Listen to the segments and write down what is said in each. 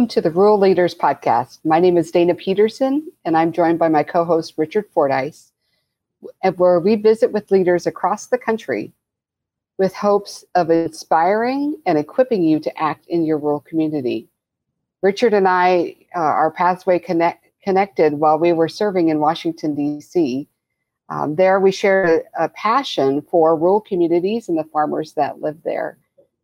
Welcome to the Rural Leaders Podcast. My name is Dana Peterson, and I'm joined by my co host, Richard Fordyce, where we visit with leaders across the country with hopes of inspiring and equipping you to act in your rural community. Richard and I, uh, our pathway connect, connected while we were serving in Washington, D.C. Um, there, we shared a, a passion for rural communities and the farmers that live there.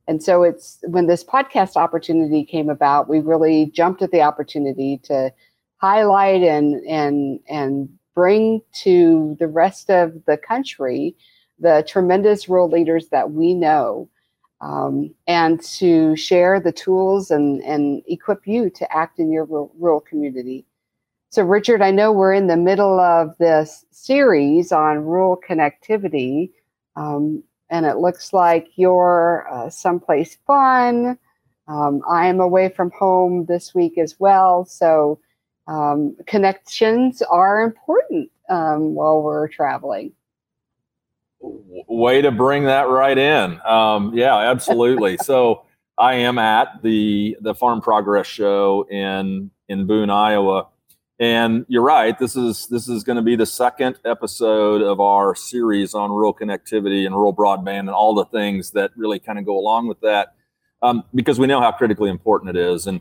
And so it's when this podcast opportunity came about, we really jumped at the opportunity to highlight and and and bring to the rest of the country the tremendous rural leaders that we know um, and to share the tools and, and equip you to act in your rural, rural community. So, Richard, I know we're in the middle of this series on rural connectivity, um, and it looks like you're uh, someplace fun. Um, I am away from home this week as well. So, um, connections are important um, while we're traveling. Way to bring that right in. Um, yeah, absolutely. so, I am at the the Farm Progress Show in in Boone, Iowa and you're right. This is this is going to be the second episode of our series on rural connectivity and rural broadband and all the things that really kind of go along with that, um, because we know how critically important it is. And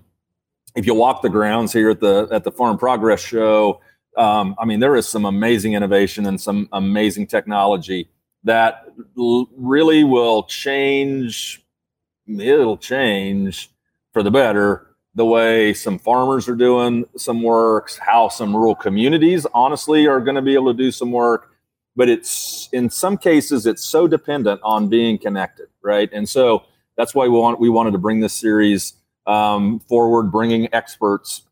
if you walk the grounds here at the at the Farm Progress Show, um, I mean, there is some amazing innovation and some amazing technology that l- really will change. It'll change for the better the way some farmers are doing some work, how some rural communities honestly are going to be able to do some work. But it's in some cases it's so dependent on being connected, right? And so that's why we want we wanted to bring this series um, forward, bringing experts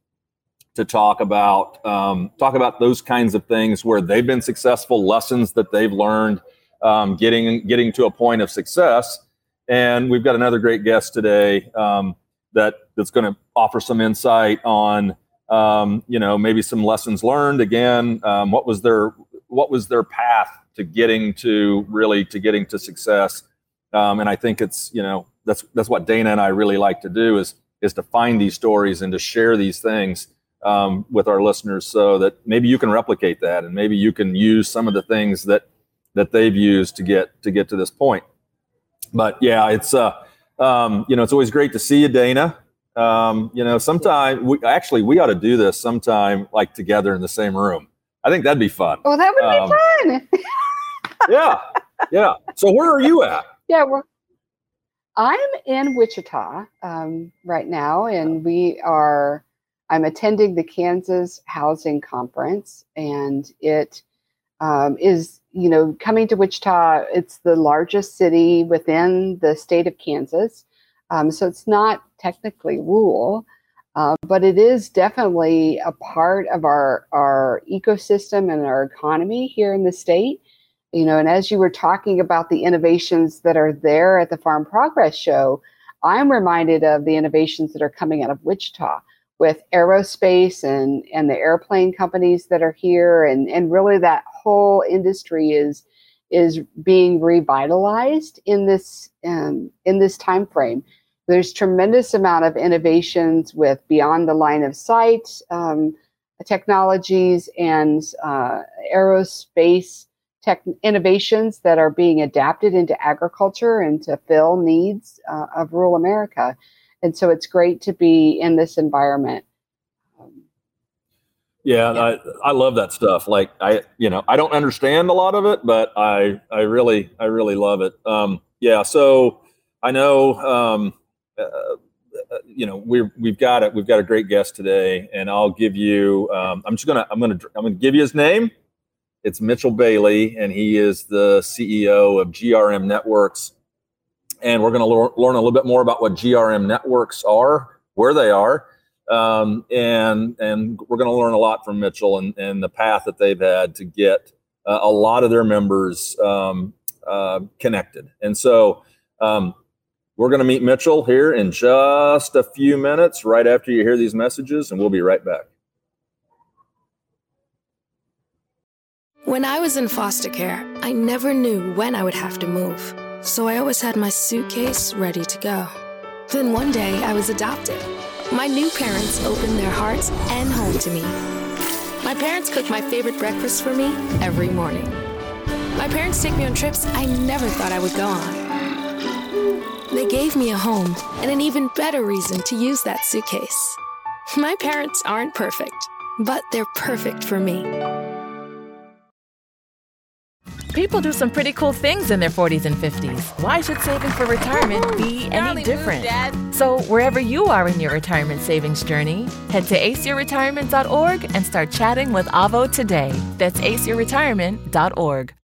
to talk about um, talk about those kinds of things where they've been successful, lessons that they've learned, um, getting getting to a point of success. And we've got another great guest today. Um, that that's going to offer some insight on um, you know maybe some lessons learned again. Um, what was their what was their path to getting to really to getting to success? Um, and i think it's you know that's that's what dana and i really like to do is is to find these stories and to share these things um, with our listeners so that maybe you can replicate that and maybe you can use some of the things that that they've used to get to get to this point. But yeah it's uh um, you know, it's always great to see you, Dana. Um, you know, sometime we actually we ought to do this sometime like together in the same room. I think that'd be fun. Oh, that would um, be fun. yeah, yeah. So where are you at? Yeah, well, I'm in Wichita um, right now, and we are. I'm attending the Kansas Housing Conference, and it um, is you know, coming to Wichita, it's the largest city within the state of Kansas. Um, so it's not technically rural, uh, but it is definitely a part of our, our ecosystem and our economy here in the state. You know, and as you were talking about the innovations that are there at the Farm Progress Show, I'm reminded of the innovations that are coming out of Wichita with aerospace and, and the airplane companies that are here and, and really that whole industry is is being revitalized in this um, in this time frame. There's tremendous amount of innovations with beyond the line of sight um, technologies and uh, aerospace tech innovations that are being adapted into agriculture and to fill needs uh, of rural America. And so it's great to be in this environment. Yeah, I, I love that stuff. Like I, you know, I don't understand a lot of it, but I, I really, I really love it. Um, yeah. So I know, um, uh, uh, you know, we're, we've got it. We've got a great guest today and I'll give you, um, I'm just going to, I'm going to, I'm going to give you his name. It's Mitchell Bailey and he is the CEO of GRM Networks. And we're going to learn a little bit more about what GRM networks are, where they are, um, and and we're going to learn a lot from Mitchell and, and the path that they've had to get uh, a lot of their members um, uh, connected. And so um, we're going to meet Mitchell here in just a few minutes, right after you hear these messages, and we'll be right back. When I was in foster care, I never knew when I would have to move. So I always had my suitcase ready to go. Then one day I was adopted My new parents opened their hearts and home to me. My parents cook my favorite breakfast for me every morning. My parents take me on trips I never thought I would go on. They gave me a home and an even better reason to use that suitcase. My parents aren't perfect, but they're perfect for me. People do some pretty cool things in their 40s and 50s. Why should saving for retirement be any different? So, wherever you are in your retirement savings journey, head to aceyourretirement.org and start chatting with Avo today. That's aceyourretirement.org.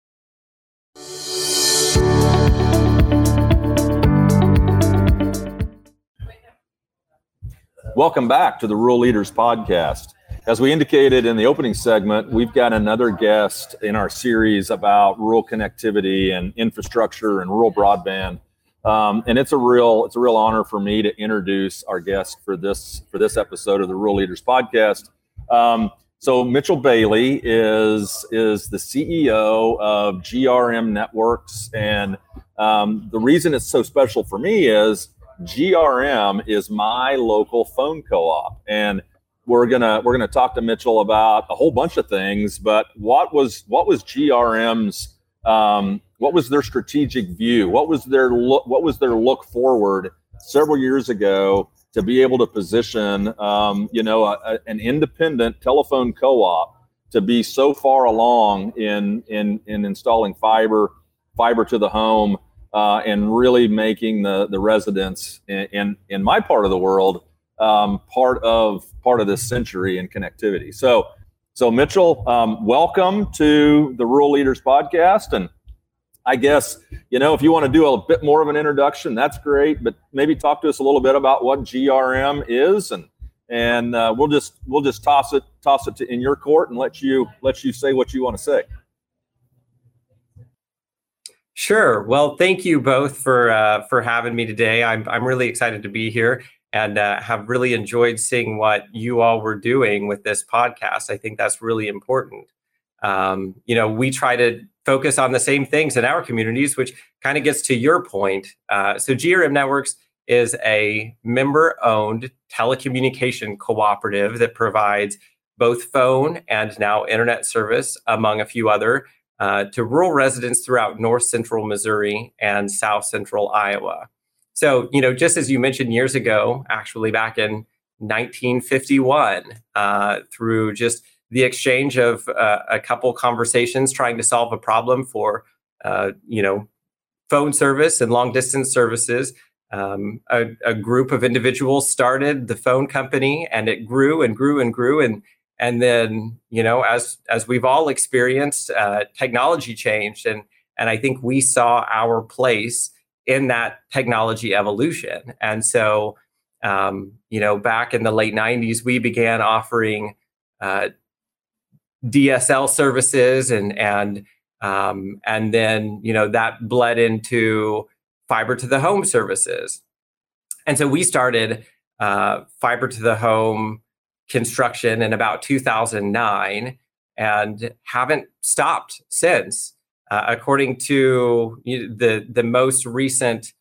Welcome back to the Rural Leaders Podcast. As we indicated in the opening segment, we've got another guest in our series about rural connectivity and infrastructure and rural broadband. Um, and it's a real it's a real honor for me to introduce our guest for this for this episode of the Rural Leaders Podcast. Um, so Mitchell Bailey is is the CEO of GRM Networks, and um, the reason it's so special for me is GRM is my local phone co-op, and we're gonna we're gonna talk to Mitchell about a whole bunch of things. But what was what was GRM's um, what was their strategic view? What was their look? What was their look forward several years ago to be able to position um, you know a, a, an independent telephone co-op to be so far along in in in installing fiber fiber to the home uh, and really making the the residents in, in, in my part of the world um, part of part of this century in connectivity. So, so Mitchell, um, welcome to the Rural Leaders Podcast, and I guess you know if you want to do a bit more of an introduction, that's great. But maybe talk to us a little bit about what GRM is, and and uh, we'll just we'll just toss it toss it to, in your court and let you let you say what you want to say. Sure. Well, thank you both for uh, for having me today. I'm I'm really excited to be here and uh, have really enjoyed seeing what you all were doing with this podcast. I think that's really important. Um, you know, we try to focus on the same things in our communities, which kind of gets to your point. Uh, so, GRM Networks is a member owned telecommunication cooperative that provides both phone and now internet service, among a few other uh, to rural residents throughout north central Missouri and south central Iowa. So, you know, just as you mentioned years ago, actually back in 1951, uh, through just the exchange of uh, a couple conversations trying to solve a problem for, uh, you know, phone service and long distance services, um, a, a, group of individuals started the phone company, and it grew and grew and grew, and and then you know as as we've all experienced uh, technology changed and and i think we saw our place in that technology evolution and so um, you know back in the late 90s we began offering uh, dsl services and and um, and then you know that bled into fiber to the home services and so we started uh, fiber to the home construction in about 2009 and haven't stopped since. Uh, according to the the most recent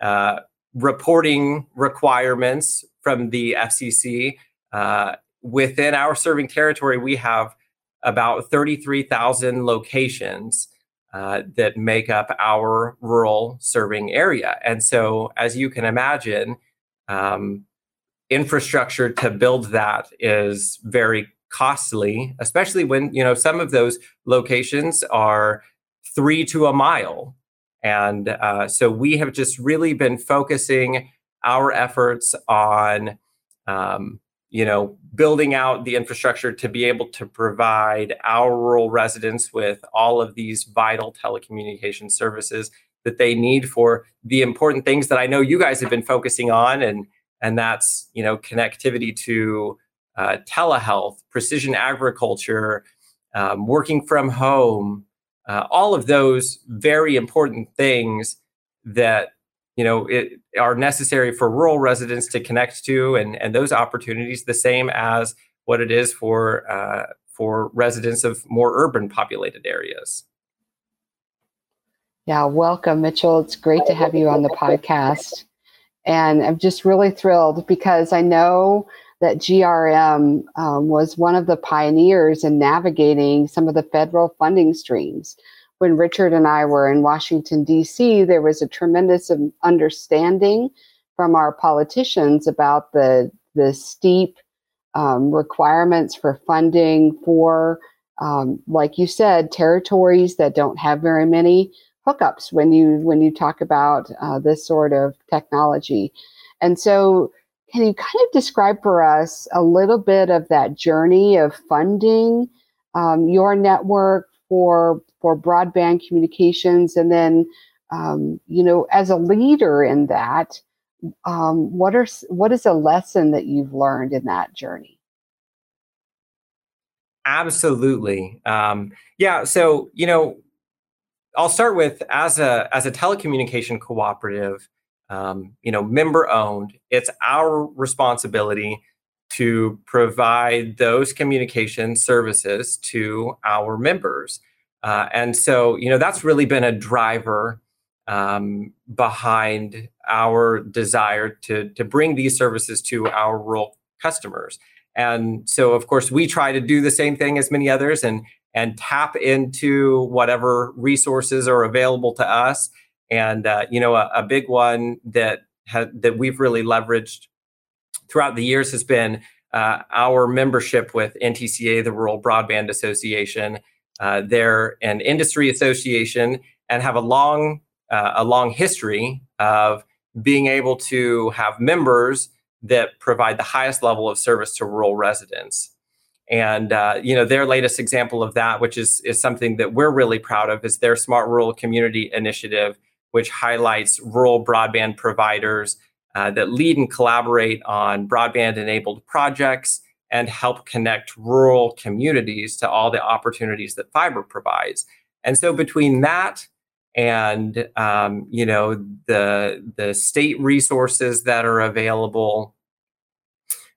uh, reporting requirements from the FCC, uh, within our serving territory, we have about 33,000 locations uh, that make up our rural serving area. And so, as you can imagine, um, infrastructure to build that is very costly, especially when you know some of those locations are three to a mile. And uh, so we have just really been focusing our efforts on, um, you know, building out the infrastructure to be able to provide our rural residents with all of these vital telecommunication services that they need for the important things that I know you guys have been focusing on and and that's you know connectivity to uh, telehealth, precision agriculture, um, working from home, uh, all of those very important things that you know it, are necessary for rural residents to connect to, and and those opportunities the same as what it is for uh, for residents of more urban populated areas. Yeah, welcome, Mitchell. It's great to have you on the podcast. And I'm just really thrilled because I know that GRM um, was one of the pioneers in navigating some of the federal funding streams. When Richard and I were in Washington, D.C., there was a tremendous understanding from our politicians about the, the steep um, requirements for funding for, um, like you said, territories that don't have very many hookups when you when you talk about uh, this sort of technology. And so, can you kind of describe for us a little bit of that journey of funding um, your network for for broadband communications, and then um, you know, as a leader in that, um, what are what is a lesson that you've learned in that journey? Absolutely, um, yeah. So you know, I'll start with as a as a telecommunication cooperative, um, you know, member owned. It's our responsibility to provide those communication services to our members, uh, and so you know that's really been a driver um, behind our desire to to bring these services to our rural customers. And so, of course, we try to do the same thing as many others, and and tap into whatever resources are available to us. And uh, you know, a, a, big one that ha- that we've really leveraged throughout the years has been uh, our membership with NTCA, the Rural Broadband Association. Uh, they're an industry association and have a long uh, a long history of being able to have members that provide the highest level of service to rural residents. And uh, you know their latest example of that, which is is something that we're really proud of, is their Smart Rural Community Initiative, which highlights rural broadband providers uh, that lead and collaborate on broadband-enabled projects and help connect rural communities to all the opportunities that fiber provides. And so between that and um, you know the the state resources that are available,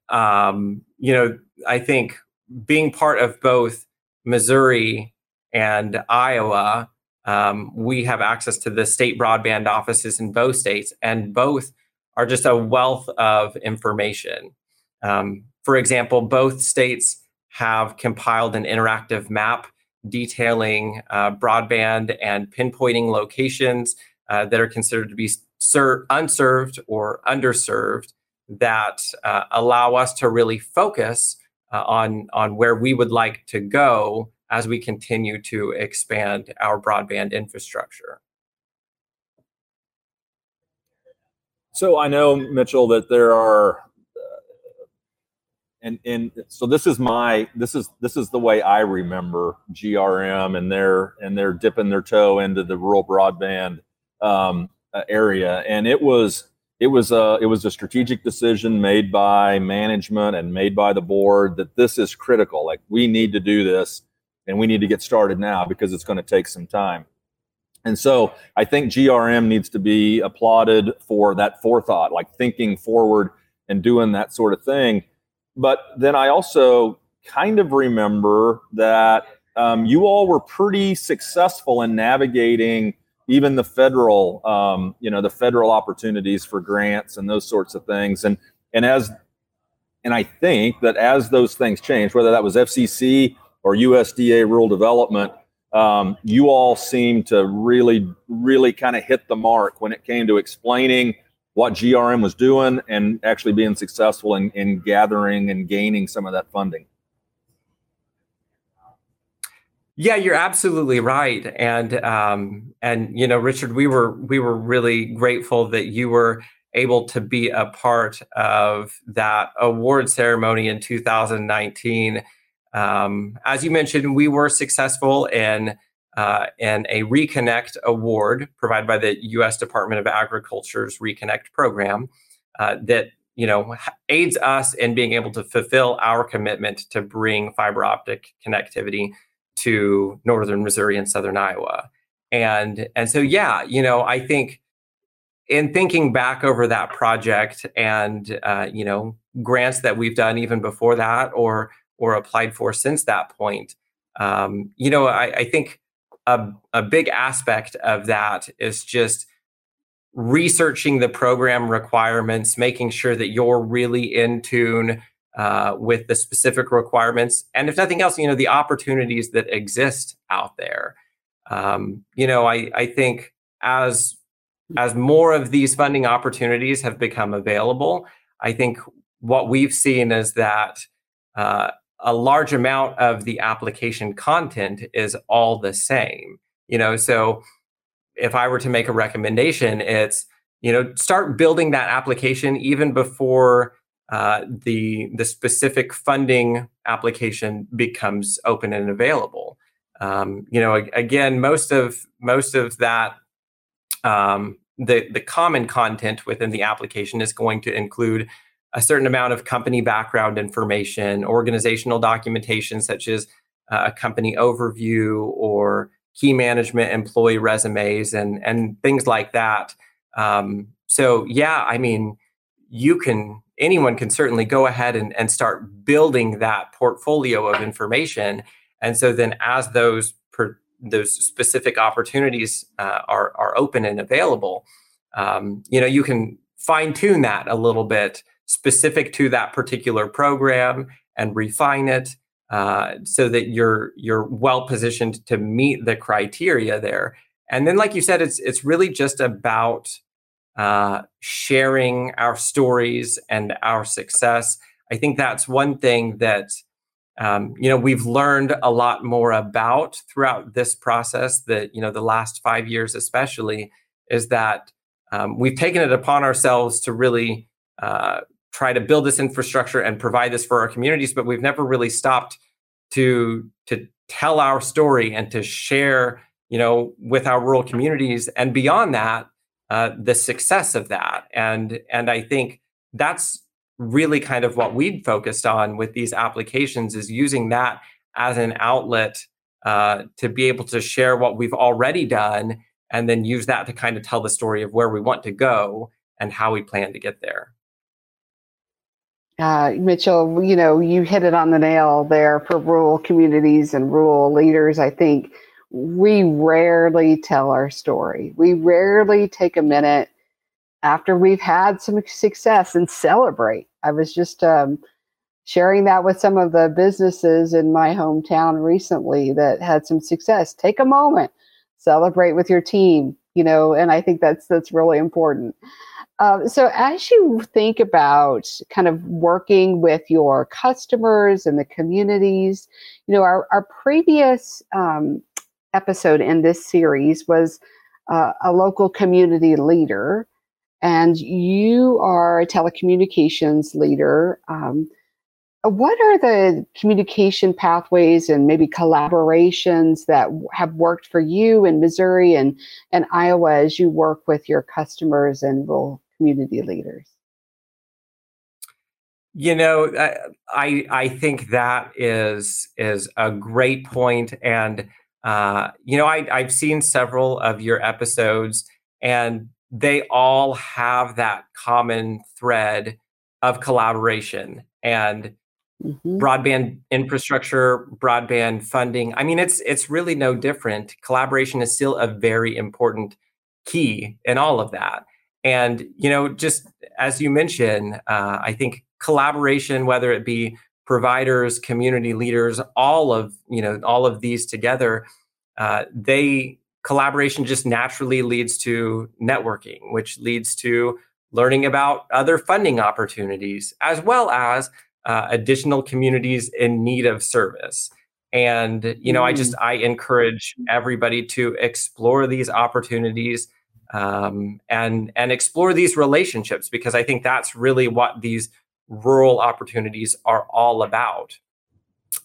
um, you know I think being part of both Missouri and Iowa, um, we have access to the state broadband offices in both states, and both are just a wealth of information. Um, for example, both states have compiled an interactive map detailing uh, broadband and pinpointing locations uh, that are considered to be ser- unserved or underserved that uh, allow us to really focus uh, on on where we would like to go as we continue to expand our broadband infrastructure. So I know Mitchell that there are uh, and and so this is my this is this is the way I remember GRM and they're and they're dipping their toe into the rural broadband um, uh, area and it was it was a it was a strategic decision made by management and made by the board that this is critical. Like we need to do this, and we need to get started now because it's going to take some time. And so I think GRM needs to be applauded for that forethought, like thinking forward and doing that sort of thing. But then I also kind of remember that um, you all were pretty successful in navigating even the federal, um, you know, the federal opportunities for grants and those sorts of things. And and as and I think that as those things change, whether that was FCC or USDA rural development, um, you all seem to really, really kind of hit the mark when it came to explaining what GRM was doing and actually being successful in, in gathering and gaining some of that funding. Yeah, you're absolutely right, and um, and you know, Richard, we were we were really grateful that you were able to be a part of that award ceremony in 2019. Um, as you mentioned, we were successful in uh, in a Reconnect award provided by the U.S. Department of Agriculture's Reconnect program uh, that you know aids us in being able to fulfill our commitment to bring fiber optic connectivity to northern Missouri and southern Iowa. And and so yeah, you know, I think in thinking back over that project and uh, you know grants that we've done even before that or or applied for since that point, um, you know, I, I think a, a big aspect of that is just researching the program requirements, making sure that you're really in tune uh, with the specific requirements, and if nothing else, you know, the opportunities that exist out there. Um, you know, I I think as as more of these funding opportunities have become available, I think what we've seen is that uh, a large amount of the application content is all the same. You know, so if I were to make a recommendation, it's you know start building that application even before uh, the the specific funding application becomes open and available. Um, you know, again, most of most of that um, the the common content within the application is going to include a certain amount of company background information, organizational documentation such as uh, a company overview or key management employee resumes and and things like that. Um, so yeah, I mean, you can anyone can certainly go ahead and, and start building that portfolio of information. And so then as those per, those specific opportunities uh, are are open and available, um, you know, you can fine tune that a little bit specific to that particular program and refine it uh, so that you're you're well positioned to meet the criteria there. And then, like you said, it's it's really just about uh, sharing our stories and our success. I think that's one thing that um, you know we've learned a lot more about throughout this process. That you know the last five years, especially, is that um, we've taken it upon ourselves to really uh, try to build this infrastructure and provide this for our communities, but we've never really stopped to to tell our story and to share, you know, with our rural communities and beyond that, uh, the success of that. And and I think that's really kind of what we've focused on with these applications is using that as an outlet uh, to be able to share what we've already done and then use that to kind of tell the story of where we want to go and how we plan to get there. Uh, Mitchell, you know, you hit it on the nail there for rural communities and rural leaders. I think we rarely tell our story. We rarely take a minute after we've had some success and celebrate. I was just um, sharing that with some of the businesses in my hometown recently that had some success. Take a moment, celebrate with your team, you know, and I think that's that's really important. Uh, so, as you think about kind of working with your customers and the communities, you know, our, our previous um, episode in this series was uh, a local community leader, and you are a telecommunications leader. Um, what are the communication pathways and maybe collaborations that have worked for you in Missouri and, and Iowa as you work with your customers and rural community leaders? You know, I I think that is is a great point, and uh, you know, I I've seen several of your episodes, and they all have that common thread of collaboration and mm-hmm. broadband infrastructure, broadband funding. I mean, it's it's really no different. Collaboration is still a very important key in all of that. And, you know, just as you mentioned, uh, I think collaboration, whether it be providers, community leaders, all of, you know, all of these together, uh, they collaboration just naturally leads to networking, which leads to learning about other funding opportunities, as well as uh, additional communities in need of service. And you know, mm. I just I encourage everybody to explore these opportunities um, and and explore these relationships because I think that's really what these rural opportunities are all about.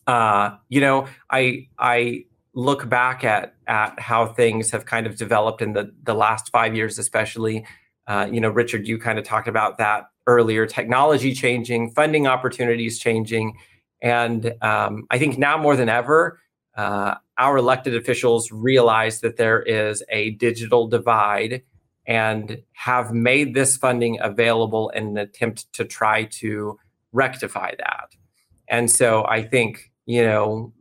Uh, you know, I I look back at at how things have kind of developed in the the last five years, especially. Uh, you know, Richard, you kind of talked about that earlier. Technology changing, funding opportunities changing, and um, I think now more than ever, uh, our elected officials realize that there is a digital divide and have made this funding available in an attempt to try to rectify that. And so I think, you know,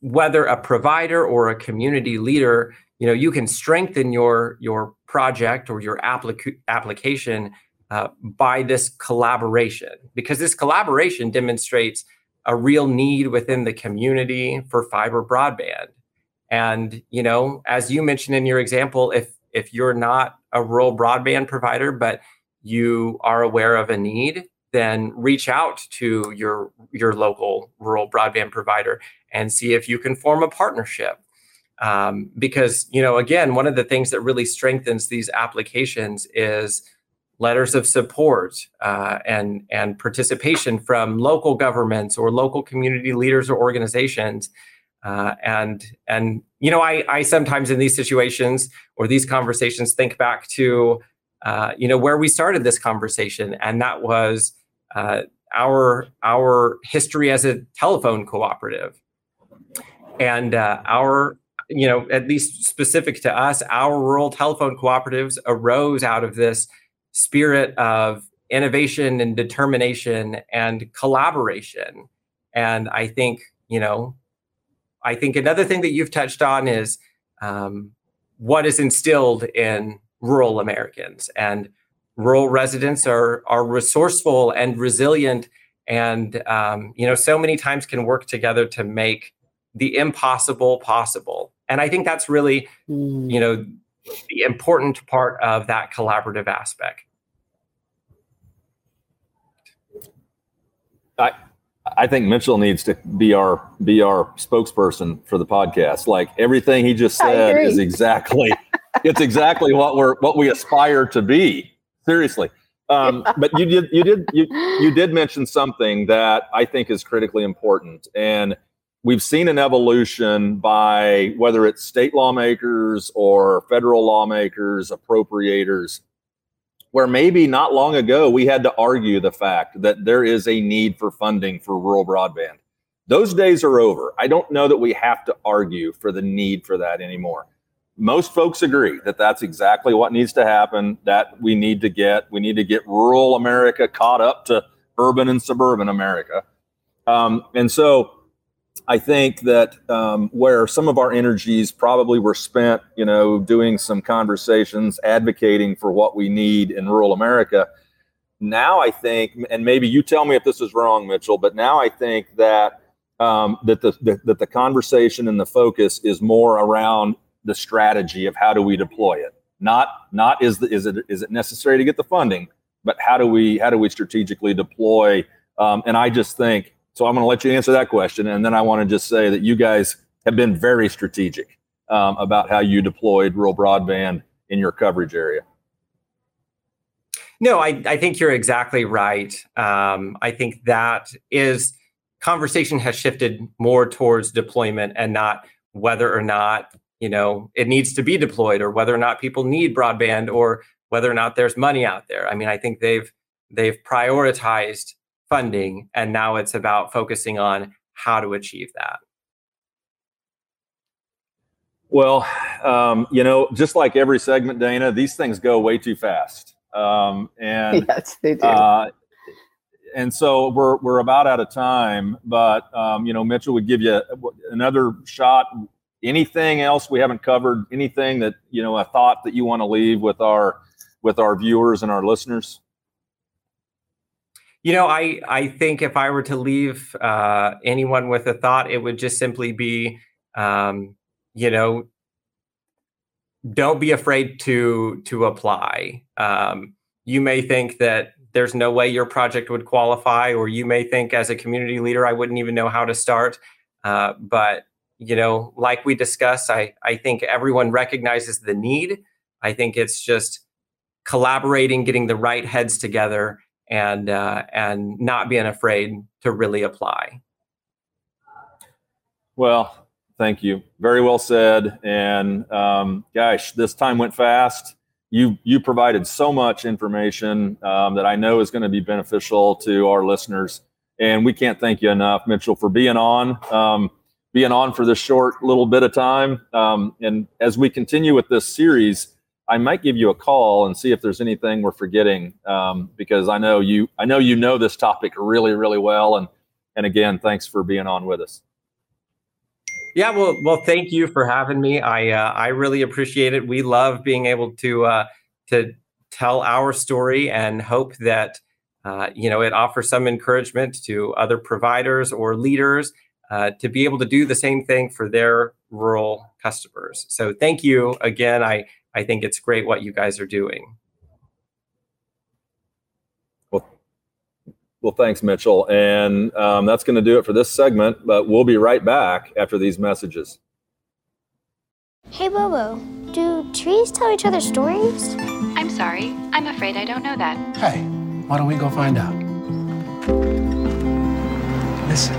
whether a provider or a community leader, you know you can strengthen your your project or your applic- application uh, by this collaboration because this collaboration demonstrates a real need within the community for fiber broadband. And you know as you mentioned in your example if if you're not a rural broadband provider but you are aware of a need then reach out to your your local rural broadband provider and see if you can form a partnership. Um, because you know again one of the things that really strengthens these applications is letters of support uh, and and participation from local governments or local community leaders or organizations. Uh, and and you know I, I sometimes in these situations or these conversations think back to uh, you know where we started this conversation and that was uh, our our history as a telephone cooperative. And uh, our you know at least specific to us our rural telephone cooperatives arose out of this spirit of innovation and determination and collaboration. And i think you know i think another thing that you've touched on is um, what is instilled in rural americans. And rural residents are are resourceful and resilient. And um, you know so many times can work together to make the impossible possible. And i think that's really mm. you know the important part of that collaborative aspect. I i think mitchell needs to be our be our spokesperson for the podcast. Like everything he just said is exactly it's exactly what we're what we aspire to be. Seriously. Um, but you did you did you you did mention something that I think is critically important, and we've seen an evolution by whether it's state lawmakers or federal lawmakers, appropriators, where maybe not long ago we had to argue the fact that there is a need for funding for rural broadband. Those days are over. I don't know that we have to argue for the need for that anymore most folks agree that that's exactly what needs to happen that we need to get we need to get rural america caught up to urban and suburban america um, and so i think that um, where some of our energies probably were spent you know doing some conversations advocating for what we need in rural america now i think and maybe you tell me if this is wrong mitchell but now i think that um, that the, the that the conversation and the focus is more around the strategy of how do we deploy it. Not not is the, is it is it necessary to get the funding, but how do we how do we strategically deploy? Um, and I just think so. I'm going to let you answer that question, and then I want to just say that you guys have been very strategic um, about how you deployed rural broadband in your coverage area. No, I, I think you're exactly right. Um, I think that is conversation has shifted more towards deployment and not whether or not you know it needs to be deployed or whether or not people need broadband or whether or not there's money out there i mean i think they've they've prioritized funding and now it's about focusing on how to achieve that. Well um, you know just like every segment dana these things go way too fast. Um, and yes they do. uh, and so we're we're about out of time but um, you know mitchell would give you another shot. Anything else we haven't covered? Anything that you know a thought that you want to leave with our with our viewers and our listeners you know i i think if i were to leave uh, anyone with a thought it would just simply be um, you know don't be afraid to to apply um, you may think that there's no way your project would qualify or you may think as a community leader i wouldn't even know how to start uh, but you know, like we discussed, I, I think everyone recognizes the need. I think it's just collaborating, getting the right heads together, and uh, and not being afraid to really apply. Well, thank you. Very well said. And um, gosh, this time went fast. You you provided so much information um, that I know is going to be beneficial to our listeners, and we can't thank you enough, Mitchell, for being on. Um, being on for this short little bit of time. Um, and as we continue with this series, I might give you a call and see if there's anything we're forgetting um, because I know you I know you know this topic really really well and and again thanks for being on with us. Yeah, well, well, thank you for having me. I uh, I really appreciate it. We love being able to uh, to tell our story and hope that uh, you know it offers some encouragement to other providers or leaders uh, to be able to do the same thing for their rural customers. So thank you again. I I think it's great what you guys are doing. Well, well, thanks, Mitchell. And um, that's going to do it for this segment. But we'll be right back after these messages. Hey, Bobo, do trees tell each other stories? I'm sorry. I'm afraid I don't know that. Hey, why don't we go find out? Listen.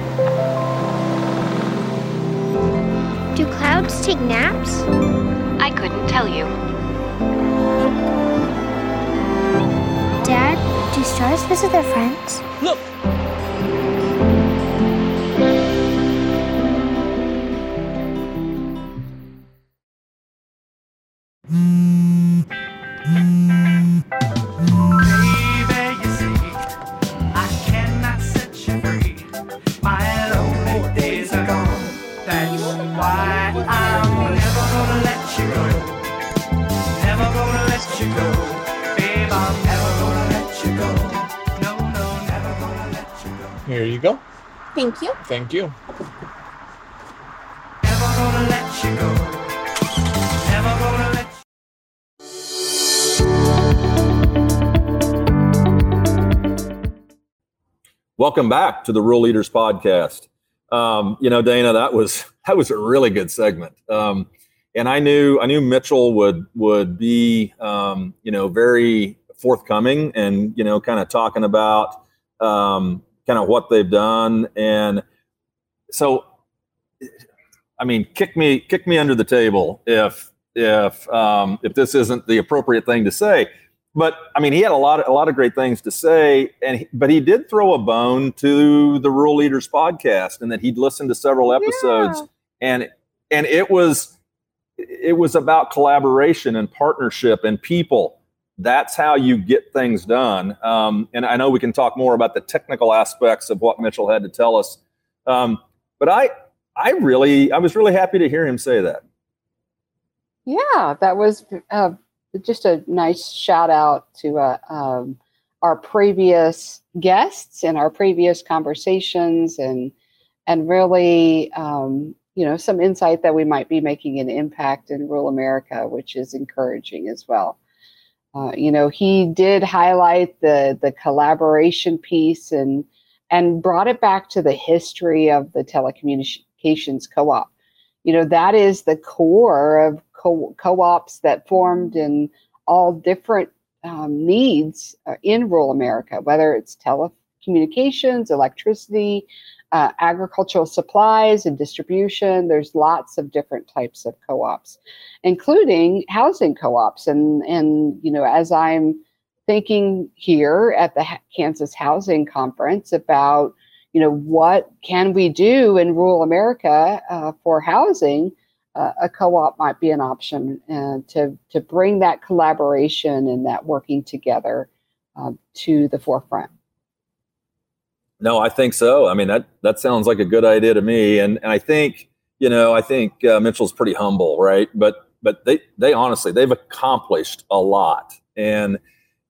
Do clouds take naps? I couldn't tell you. Dad, do stars visit their friends? Look! Here you go. Thank you. Thank you. Welcome back to the Rural Leaders Podcast. Um, you know, Dana, that was that was a really good segment. Um, and I knew I knew Mitchell would would be um, you know very forthcoming and you know kind of talking about um, kind of what they've done. And so I mean kick me kick me under the table if if um, if this isn't the appropriate thing to say. But I mean he had a lot of, a lot of great things to say and he, but he did throw a bone to the Rural Leaders podcast and that he'd listened to several episodes. Yeah. and and it was it was about collaboration and partnership and people. That's how you get things done. Um, and I know we can talk more about the technical aspects of what Mitchell had to tell us. Um, but I, I really, I was really happy to hear him say that. Yeah, that was uh, just a nice shout out to uh, um, our previous guests and our previous conversations, and and really, um, you know, some insight that we might be making an impact in rural America, which is encouraging as well. Uh, you know, he did highlight the the collaboration piece and and brought it back to the history of the telecommunications co-op. You know, that is the core of co- co-ops that formed in all different um, needs uh, in rural America, whether it's telecommunications, electricity, uh, agricultural supplies and distribution. There's lots of different types of co-ops, including housing co-ops. And and you know, as I'm thinking here at the Kansas Housing Conference about you know what can we do in rural America uh, for housing, uh, a co-op might be an option uh, to to bring that collaboration and that working together uh, to the forefront. No, I think so. I mean, that that sounds like a good idea to me. And and I think you know, I think uh, Mitchell's pretty humble, right? But but they they honestly they've accomplished a lot. And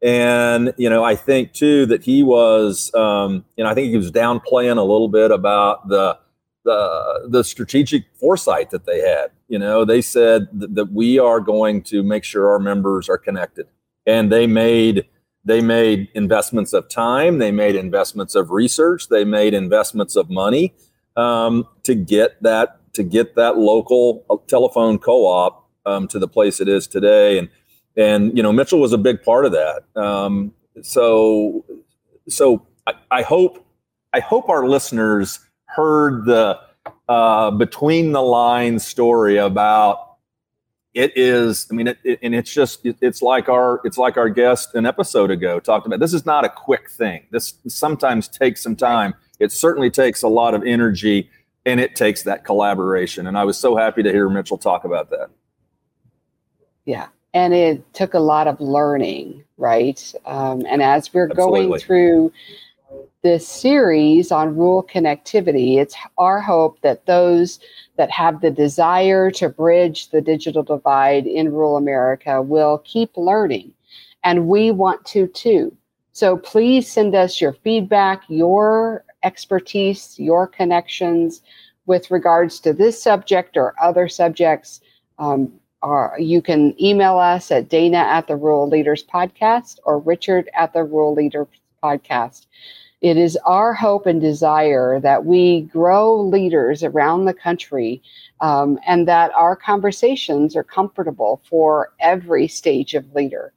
and you know, I think too that he was, um, you know, I think he was downplaying a little bit about the the the strategic foresight that they had. You know, they said that, that we are going to make sure our members are connected, and they made they made investments of time, they made investments of research, they made investments of money um, to get that to get that local uh, telephone co-op um, to the place it is today. And and you know Mitchell was a big part of that. Um, so so I, I hope I hope our listeners heard the uh, between the lines story about it is i mean it, it- and it's just it- it's like our it's like our guest an episode ago talked about this is not a quick thing this sometimes takes some time it certainly takes a lot of energy and it takes that collaboration and i was so happy to hear mitchell talk about that Yeah. And it took a lot of learning, right? Um, and as we're Absolutely. going through this series on rural connectivity. It's our hope that those that have the desire to bridge the digital divide in rural America will keep learning. And we want to too. So please send us your feedback, your expertise, your connections with regards to this subject or other subjects. Um, you can email us at Dana at the Rural Leaders Podcast or Richard at the Rural Leaders Podcast. It is our hope and desire that we grow leaders around the country um, and that our conversations are comfortable for every stage of leader.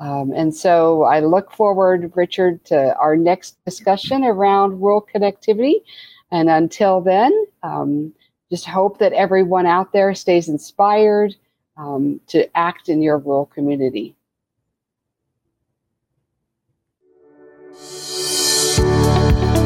Um, and so I look forward, Richard, to our next discussion around rural connectivity. And until then, um, just hope that everyone out there stays inspired um, to act in your rural community. Música